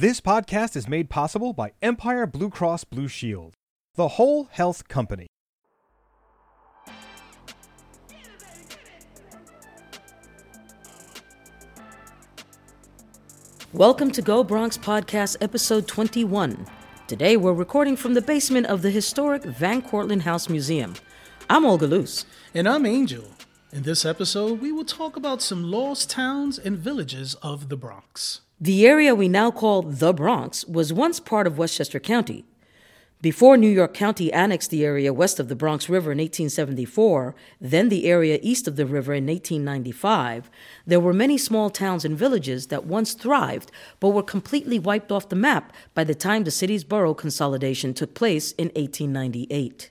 This podcast is made possible by Empire Blue Cross Blue Shield, the whole health company. Welcome to Go Bronx Podcast, episode 21. Today we're recording from the basement of the historic Van Cortlandt House Museum. I'm Olga Luz. And I'm Angel. In this episode, we will talk about some lost towns and villages of the Bronx. The area we now call the Bronx was once part of Westchester County. Before New York County annexed the area west of the Bronx River in 1874, then the area east of the river in 1895, there were many small towns and villages that once thrived but were completely wiped off the map by the time the city's borough consolidation took place in 1898.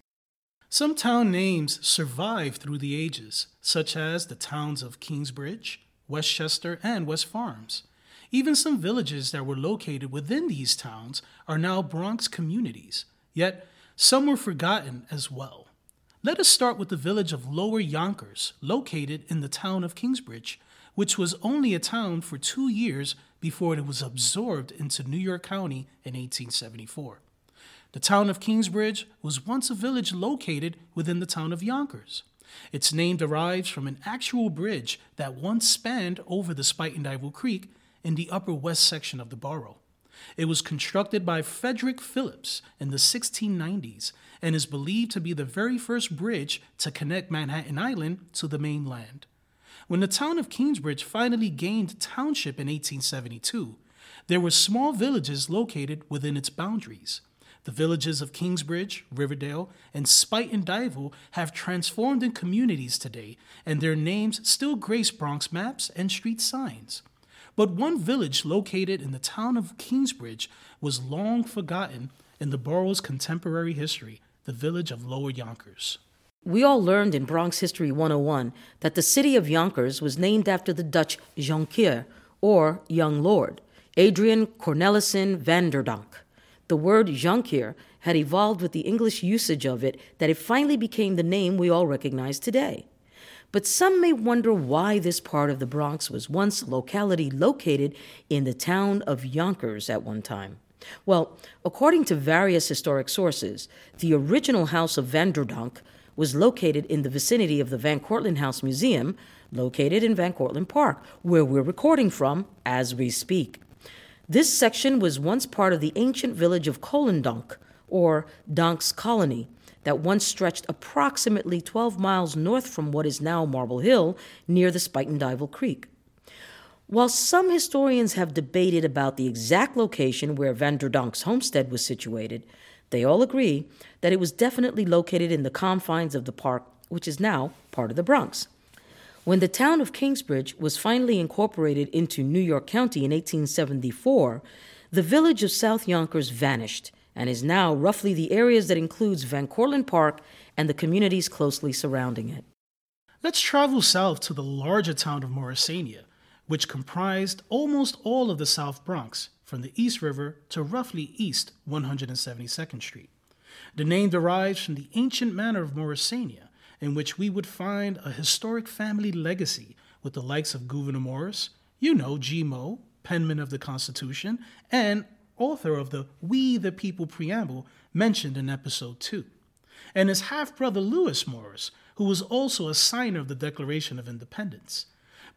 Some town names survive through the ages, such as the towns of Kingsbridge, Westchester, and West Farms. Even some villages that were located within these towns are now Bronx communities, yet some were forgotten as well. Let us start with the village of Lower Yonkers, located in the town of Kingsbridge, which was only a town for two years before it was absorbed into New York County in 1874. The town of Kingsbridge was once a village located within the town of Yonkers. Its name derives from an actual bridge that once spanned over the Spuyten Duyvil Creek in the upper west section of the borough. It was constructed by Frederick Phillips in the 1690s and is believed to be the very first bridge to connect Manhattan Island to the mainland. When the town of Kingsbridge finally gained township in 1872, there were small villages located within its boundaries. The villages of Kingsbridge, Riverdale, and Spuyten Duyvil have transformed in communities today, and their names still grace Bronx maps and street signs. But one village located in the town of Kingsbridge was long forgotten in the borough's contemporary history the village of Lower Yonkers. We all learned in Bronx History 101 that the city of Yonkers was named after the Dutch Jonkheer, or young lord, Adrian Cornelissen van der Donck. The word Jonkheer had evolved with the English usage of it that it finally became the name we all recognize today. But some may wonder why this part of the Bronx was once a locality located in the town of Yonkers at one time. Well, according to various historic sources, the original house of Van der Donck was located in the vicinity of the Van Cortlandt House Museum, located in Van Cortlandt Park, where we're recording from as we speak. This section was once part of the ancient village of Kolendonk, or Donk's Colony, that once stretched approximately 12 miles north from what is now Marble Hill, near the Spuyten Duyvil Creek. While some historians have debated about the exact location where Van der Donck's homestead was situated, they all agree that it was definitely located in the confines of the park, which is now part of the Bronx. When the town of Kingsbridge was finally incorporated into New York County in 1874, the village of South Yonkers vanished and is now roughly the areas that includes Van Cortlandt Park and the communities closely surrounding it. Let's travel south to the larger town of Morrisania, which comprised almost all of the South Bronx, from the East River to roughly East 172nd Street. The name derives from the ancient manor of Morrisania, in which we would find a historic family legacy with the likes of Gouverneur Morris, you know, G-Mo, penman of the Constitution, and author of the We the People preamble mentioned in episode 2, and his half brother Lewis Morris, who was also a signer of the Declaration of Independence.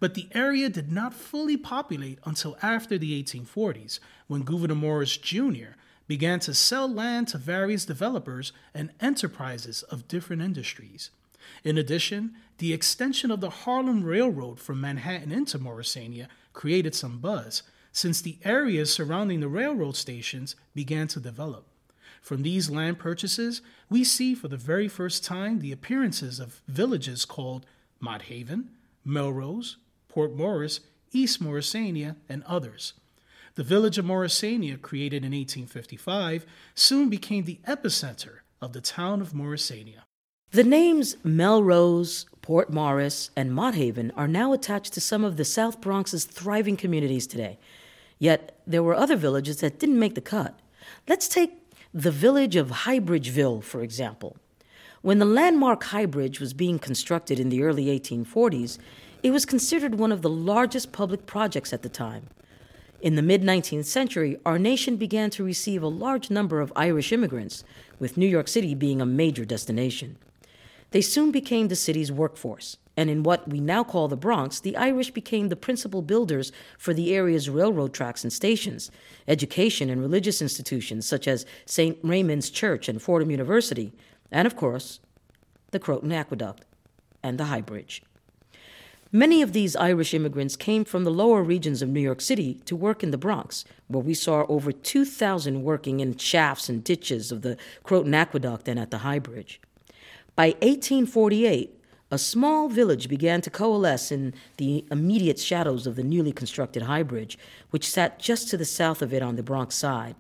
But the area did not fully populate until after the 1840s, when Gouverneur Morris Jr. began to sell land to various developers and enterprises of different industries. In addition, the extension of the Harlem Railroad from Manhattan into Morrisania created some buzz, since the areas surrounding the railroad stations began to develop. From these land purchases, we see for the very first time the appearances of villages called Mott Haven, Melrose, Port Morris, East Morrisania, and others. The village of Morrisania, created in 1855, soon became the epicenter of the town of Morrisania. The names Melrose, Port Morris, and Mott Haven are now attached to some of the South Bronx's thriving communities today. Yet there were other villages that didn't make the cut. Let's take the village of Highbridgeville, for example. When the landmark Highbridge was being constructed in the early 1840s, it was considered one of the largest public projects at the time. In the mid 19th century, our nation began to receive a large number of Irish immigrants, with New York City being a major destination. They soon became the city's workforce, and in what we now call the Bronx, the Irish became the principal builders for the area's railroad tracks and stations, education and religious institutions such as St. Raymond's Church and Fordham University, and of course, the Croton Aqueduct and the High Bridge. Many of these Irish immigrants came from the lower regions of New York City to work in the Bronx, where we saw over 2,000 working in shafts and ditches of the Croton Aqueduct and at the High Bridge. By 1848, a small village began to coalesce in the immediate shadows of the newly constructed High Bridge, which sat just to the south of it on the Bronx side.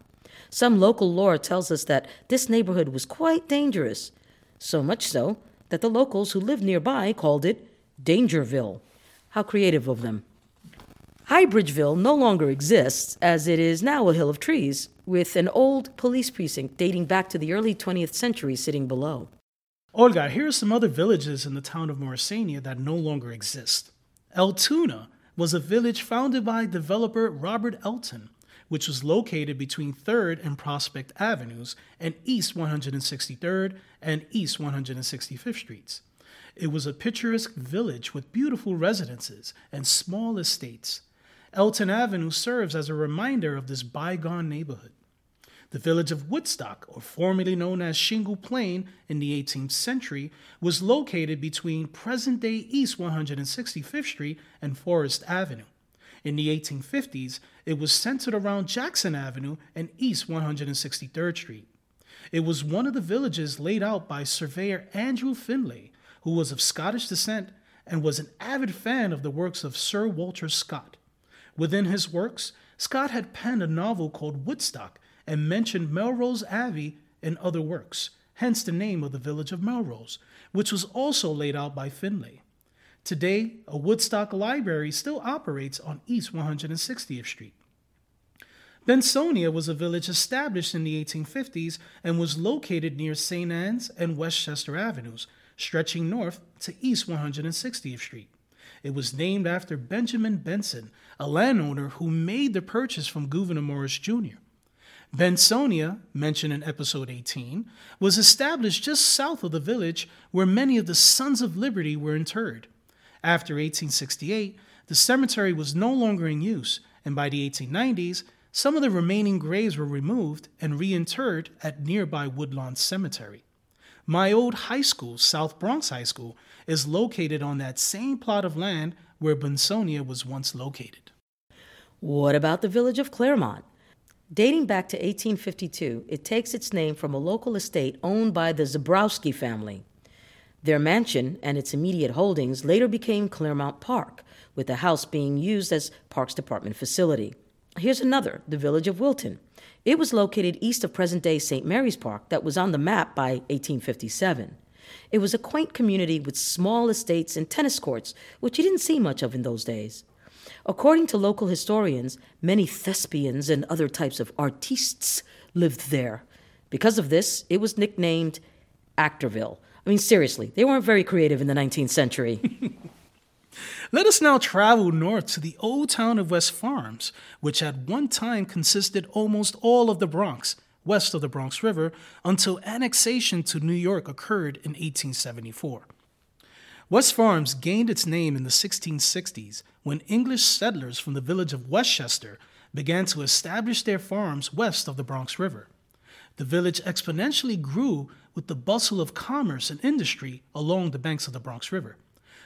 Some local lore tells us that this neighborhood was quite dangerous, so much so that the locals who lived nearby called it Dangerville. How creative of them. Highbridgeville no longer exists, as it is now a hill of trees, with an old police precinct dating back to the early 20th century sitting below. Olga, here are some other villages in the town of Morrisania that no longer exist. Altoona was a village founded by developer Robert Elton, which was located between 3rd and Prospect Avenues and East 163rd and East 165th Streets. It was a picturesque village with beautiful residences and small estates. Elton Avenue serves as a reminder of this bygone neighborhood. The village of Woodstock, or formerly known as Shingle Plain in the 18th century, was located between present day East 165th Street and Forest Avenue. In the 1850s, it was centered around Jackson Avenue and East 163rd Street. It was one of the villages laid out by surveyor Andrew Findlay, who was of Scottish descent and was an avid fan of the works of Sir Walter Scott. Within his works, Scott had penned a novel called Woodstock and mentioned Melrose Abbey in other works, hence the name of the village of Melrose, which was also laid out by Findlay. Today, a Woodstock library still operates on East 160th Street. Bensonia was a village established in the 1850s and was located near St. Anne's and Westchester Avenues, stretching north to East 160th Street. It was named after Benjamin Benson, a landowner who made the purchase from Gouverneur Morris Jr. Bensonia, mentioned in episode 18, was established just south of the village where many of the Sons of Liberty were interred. After 1868, the cemetery was no longer in use, and by the 1890s, some of the remaining graves were removed and reinterred at nearby Woodlawn Cemetery. My old high school, South Bronx High School, is located on that same plot of land where Bensonia was once located. What about the village of Claremont? Dating back to 1852, it takes its name from a local estate owned by the Zborowski family. Their mansion and its immediate holdings later became Claremont Park, with the house being used as Parks Department facility. Here's another, the village of Wilton. It was located east of present day St. Mary's Park that was on the map by 1857. It was a quaint community with small estates and tennis courts, which you didn't see much of in those days. According to local historians, many thespians and other types of artistes lived there. Because of this, it was nicknamed Actorville. I mean, seriously, they weren't very creative in the 19th century. Let us now travel north to the old town of West Farms, which at one time consisted almost all of the Bronx, west of the Bronx River, until annexation to New York occurred in 1874. West Farms gained its name in the 1660s when English settlers from the village of Westchester began to establish their farms west of the Bronx River. The village exponentially grew with the bustle of commerce and industry along the banks of the Bronx River.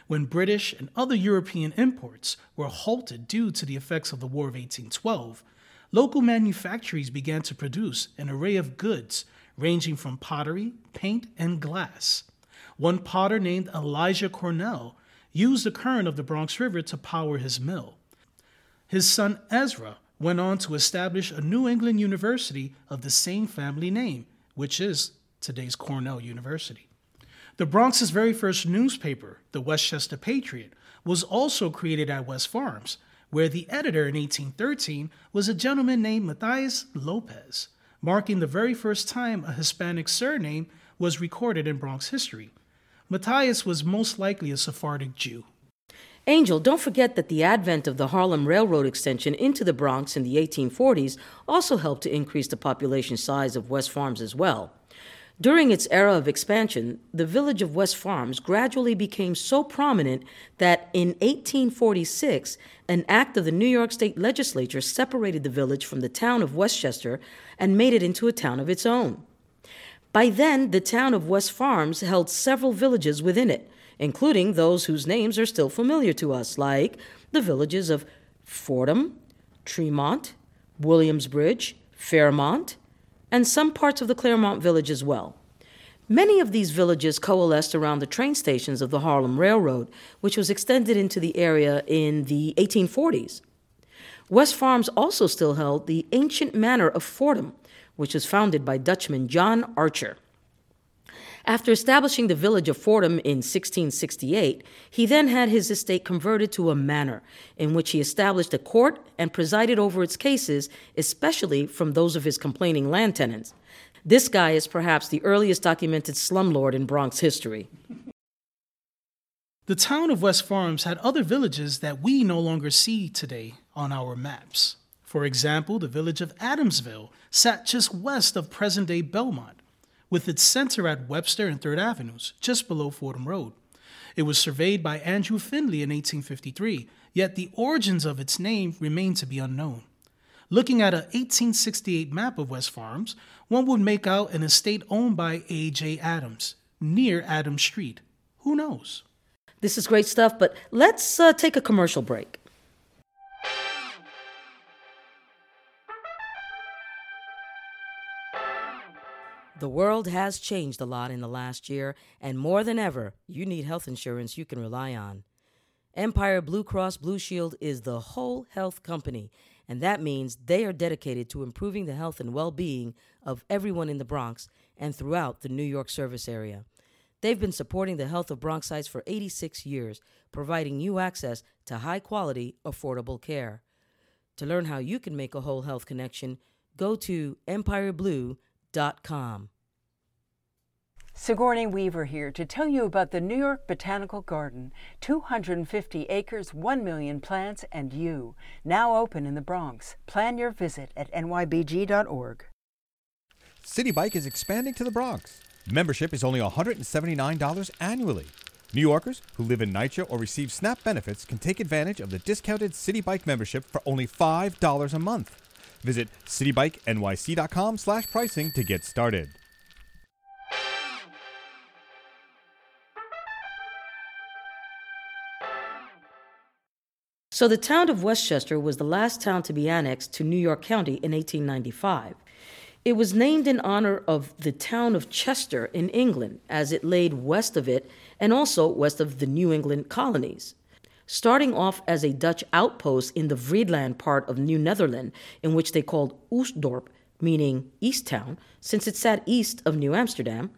When British and other European imports were halted due to the effects of the War of 1812, local manufactories began to produce an array of goods ranging from pottery, paint, and glass. One potter named Elijah Cornell used the current of the Bronx River to power his mill. His son Ezra went on to establish a New England university of the same family name, which is today's Cornell University. The Bronx's very first newspaper, the Westchester Patriot, was also created at West Farms, where the editor in 1813 was a gentleman named Matthias Lopez, marking the very first time a Hispanic surname was recorded in Bronx history. Matthias was most likely a Sephardic Jew. Angel, don't forget that the advent of the Harlem Railroad extension into the Bronx in the 1840s also helped to increase the population size of West Farms as well. During its era of expansion, the village of West Farms gradually became so prominent that in 1846, an act of the New York State Legislature separated the village from the town of Westchester and made it into a town of its own. By then, the town of West Farms held several villages within it, including those whose names are still familiar to us, like the villages of Fordham, Tremont, Williamsbridge, Fairmont, and some parts of the Claremont village as well. Many of these villages coalesced around the train stations of the Harlem Railroad, which was extended into the area in the 1840s. West Farms also still held the ancient manor of Fordham, which was founded by Dutchman John Archer. After establishing the village of Fordham in 1668, he then had his estate converted to a manor, in which he established a court and presided over its cases, especially from those of his complaining land tenants. This guy is perhaps the earliest documented slumlord in Bronx history. The town of West Farms had other villages that we no longer see today on our maps. For example, the village of Adamsville sat just west of present day Belmont with its center at Webster and 3rd Avenues, just below Fordham Road. It was surveyed by Andrew Findlay in 1853, yet the origins of its name remain to be unknown. Looking at a 1868 map of West Farms, one would make out an estate owned by A.J. Adams, near Adams Street. Who knows? This is great stuff, but let's uh, take a commercial break. The world has changed a lot in the last year, and more than ever, you need health insurance you can rely on. Empire Blue Cross Blue Shield is the whole health company, and that means they are dedicated to improving the health and well being of everyone in the Bronx and throughout the New York service area. They've been supporting the health of Bronxites for 86 years, providing you access to high quality, affordable care. To learn how you can make a whole health connection, go to empireblue.com com. Sigourney Weaver here to tell you about the New York Botanical Garden 250 acres, 1 million plants, and you. Now open in the Bronx. Plan your visit at nybg.org. Citi Bike is expanding to the Bronx. Membership is only $179 annually. New Yorkers who live in NYCHA or receive SNAP benefits can take advantage of the discounted Citi Bike membership for only $5 a month. Visit citibikenyc.com slash pricing to get started. So the town of Westchester was the last town to be annexed to New York County in 1895. It was named in honor of the town of Chester in England, as it laid west of it and also west of the New England colonies starting off as a Dutch outpost in the Vredeland part of New Netherland, in which they called Oostdorp, meaning East Town, since it sat east of New Amsterdam.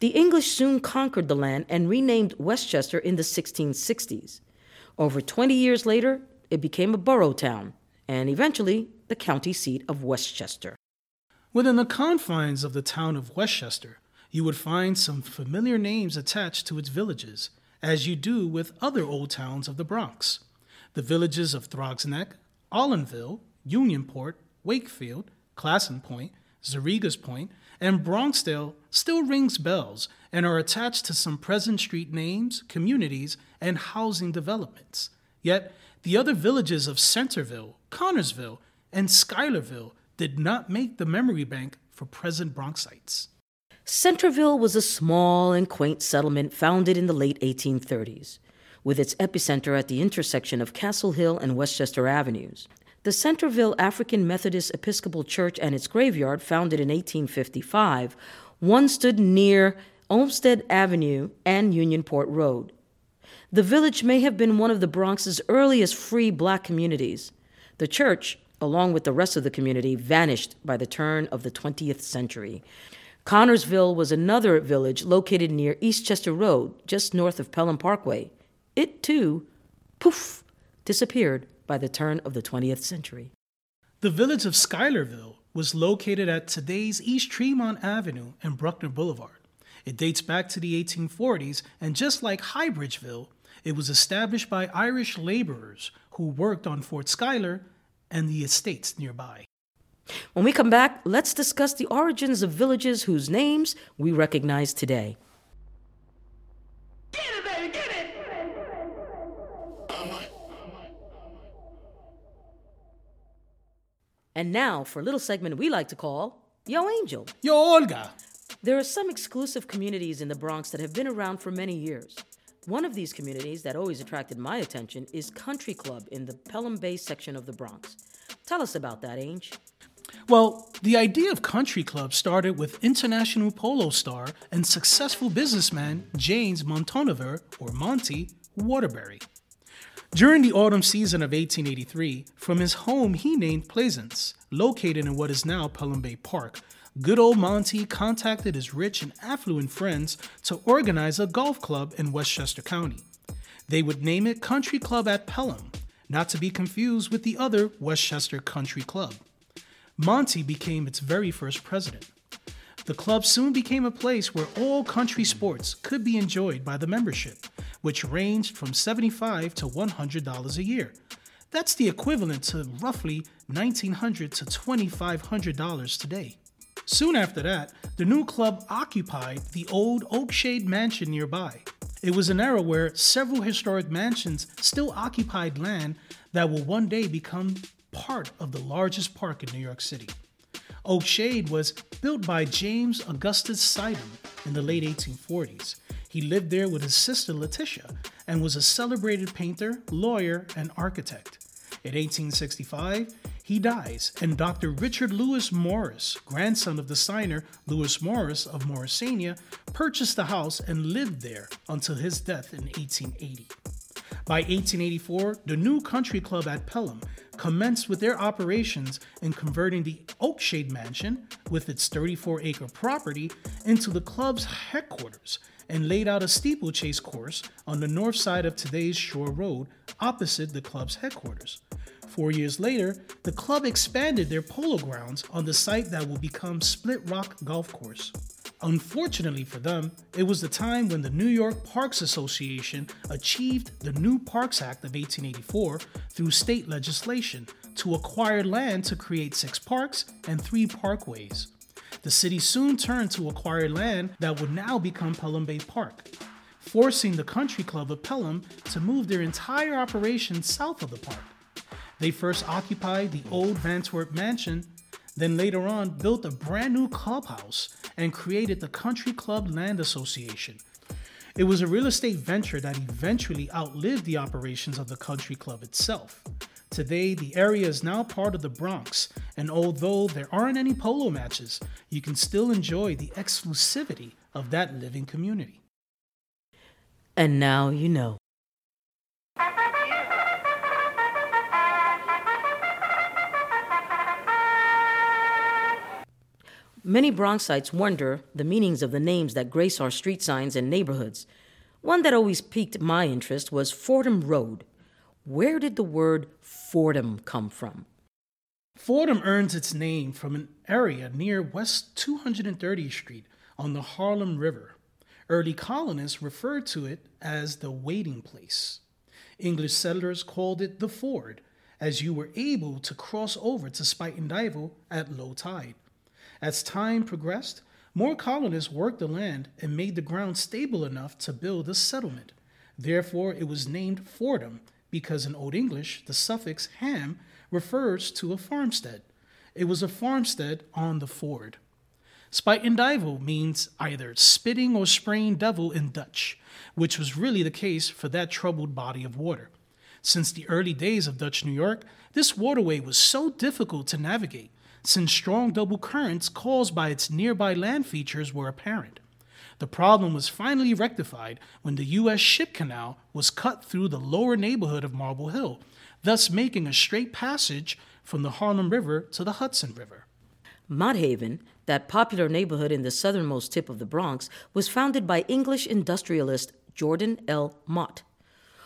The English soon conquered the land and renamed Westchester in the 1660s. Over 20 years later, it became a borough town, and eventually the county seat of Westchester. Within the confines of the town of Westchester, you would find some familiar names attached to its villages as you do with other old towns of the Bronx. The villages of Throgs Neck, Allenville, Unionport, Wakefield, Clason Point, Zerega's Point, and Bronxdale still rings bells and are attached to some present street names, communities, and housing developments. Yet, the other villages of Centerville, Connersville, and Schuylerville did not make the memory bank for present Bronxites. Centerville was a small and quaint settlement founded in the late 1830s, with its epicenter at the intersection of Castle Hill and Westchester Avenues. The Centerville African Methodist Episcopal Church and its graveyard, founded in 1855, once stood near Olmsted Avenue and Unionport Road. The village may have been one of the Bronx's earliest free black communities. The church, along with the rest of the community, vanished by the turn of the 20th century. Connersville was another village located near Eastchester Road, just north of Pelham Parkway. It, too, poof, disappeared by the turn of the 20th century. The village of Schuylerville was located at today's East Tremont Avenue and Bruckner Boulevard. It dates back to the 1840s, and just like Highbridgeville, It was established by Irish laborers who worked on Fort Schuyler and the estates nearby. When we come back, let's discuss the origins of villages whose names we recognize today. Get it, baby! Get it! And now for a little segment we like to call Yo Angel. Yo, Olga! There are some exclusive communities in the Bronx that have been around for many years. One of these communities that always attracted my attention is Country Club in the Pelham Bay section of the Bronx. Tell us about that, Ange. Well, the idea of country club started with international polo star and successful businessman James Montaudevert, or Monty, Waterbury. During the autumn season of 1883, from his home he named Plaisance, located in what is now Pelham Bay Park, good old Monty contacted his rich and affluent friends to organize a golf club in Westchester County. They would name it Country Club at Pelham, not to be confused with the other Westchester Country Club. Monty became its very first president. The club soon became a place where all country sports could be enjoyed by the membership, which ranged from 75 to $100 a year. That's the equivalent to roughly 1,900 to $2,500 today. Soon after that, the new club occupied the old Oakshade Mansion nearby. It was an era where several historic mansions still occupied land that will one day become part of the largest park in New York City. Oakshade was built by James Augustus Suydam in the late 1840s. He lived there with his sister Letitia and was a celebrated painter, lawyer, and architect. In 1865, he dies, and Dr. Richard Lewis Morris, grandson of the signer Lewis Morris of Morrisania, purchased the house and lived there until his death in 1880. By 1884, the new country club at Pelham commenced with their operations in converting the Oakshade Mansion, with its 34 acre property, into the club's headquarters and laid out a steeplechase course on the north side of today's Shore Road, opposite the club's headquarters. Four years later, the club expanded their polo grounds on the site that will become Split Rock Golf Course. Unfortunately for them, it was the time when the New York Parks Association achieved the New Parks Act of 1884 through state legislation to acquire land to create six parks and three parkways. The city soon turned to acquire land that would now become Pelham Bay Park, forcing the Country Club of Pelham to move their entire operation south of the park. They first occupied the old Vantwerp Mansion, then later on built a brand new clubhouse and created the Country Club Land Association. It was a real estate venture that eventually outlived the operations of the country club itself. Today, the area is now part of the Bronx, and although there aren't any polo matches, you can still enjoy the exclusivity of that living community. And now you know. Many Bronxites wonder the meanings of the names that grace our street signs and neighborhoods. One that always piqued my interest was Fordham Road. Where did the word Fordham come from? Fordham earns its name from an area near West 230th Street on the Harlem River. Early colonists referred to it as the waiting place. English settlers called it the ford, as you were able to cross over to Spuyten Duyvil at low tide. As time progressed, more colonists worked the land and made the ground stable enough to build a settlement. Therefore, it was named Fordham because in Old English, the suffix ham refers to a farmstead. It was a farmstead on the ford. Spuyten Duyvil means either spitting or spraying devil in Dutch, which was really the case for that troubled body of water. Since the early days of Dutch New York, this waterway was so difficult to navigate since strong double currents caused by its nearby land features were apparent. The problem was finally rectified when the U.S. Ship Canal was cut through the lower neighborhood of Marble Hill, thus making a straight passage from the Harlem River to the Hudson River. Mott Haven, that popular neighborhood in the southernmost tip of the Bronx, was founded by English industrialist Jordan L. Mott.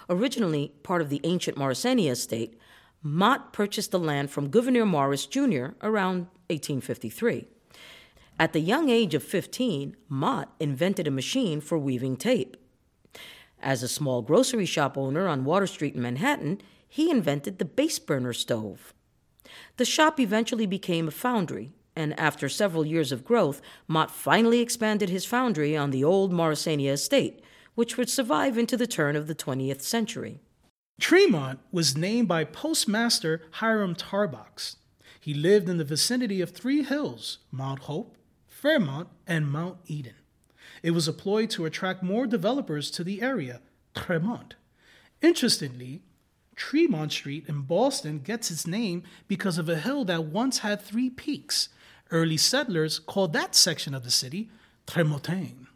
Originally part of the ancient Morrisania estate, Mott purchased the land from Gouverneur Morris Jr. around 1853. At the young age of 15, Mott invented a machine for weaving tape. As a small grocery shop owner on Water Street in Manhattan, he invented the base burner stove. The shop eventually became a foundry, and after several years of growth, Mott finally expanded his foundry on the old Morrisania estate, which would survive into the turn of the 20th century. Tremont was named by Postmaster Hiram Tarbox. He lived in the vicinity of three hills Mount Hope, Fairmount, and Mount Eden. It was a ploy to attract more developers to the area, Tremont. Interestingly, Tremont Street in Boston gets its name because of a hill that once had three peaks. Early settlers called that section of the city Tremontaine.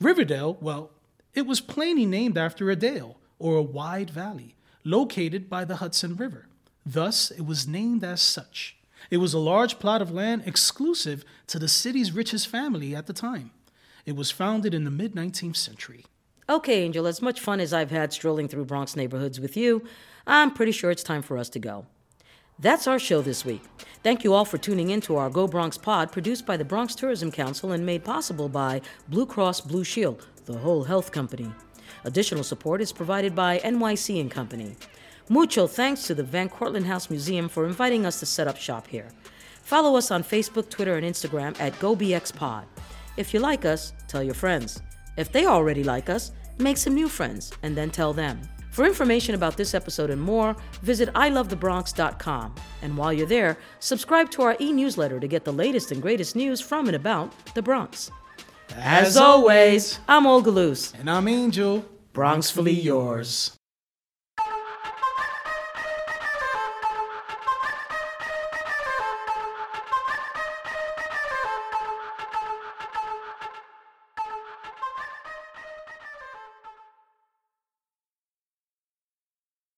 Riverdale, well, it was plainly named after a dale, or a wide valley, located by the Hudson River. Thus, it was named as such. It was a large plot of land exclusive to the city's richest family at the time. It was founded in the mid 19th century. Okay, Angel, as much fun as I've had strolling through Bronx neighborhoods with you, I'm pretty sure it's time for us to go. That's our show this week. Thank you all for tuning in to our Go Bronx pod produced by the Bronx Tourism Council and made possible by Blue Cross Blue Shield, the whole health company. Additional support is provided by NYC and Company. Mucho thanks to the Van Cortlandt House Museum for inviting us to set up shop here. Follow us on Facebook, Twitter, and Instagram at GoBXPod. If you like us, tell your friends. If they already like us, make some new friends and then tell them. For information about this episode and more, visit ilovethebronx.com. And while you're there, subscribe to our e newsletter to get the latest and greatest news from and about the Bronx. As always, I'm Olga Luz. And I'm Angel. Bronxfully yours.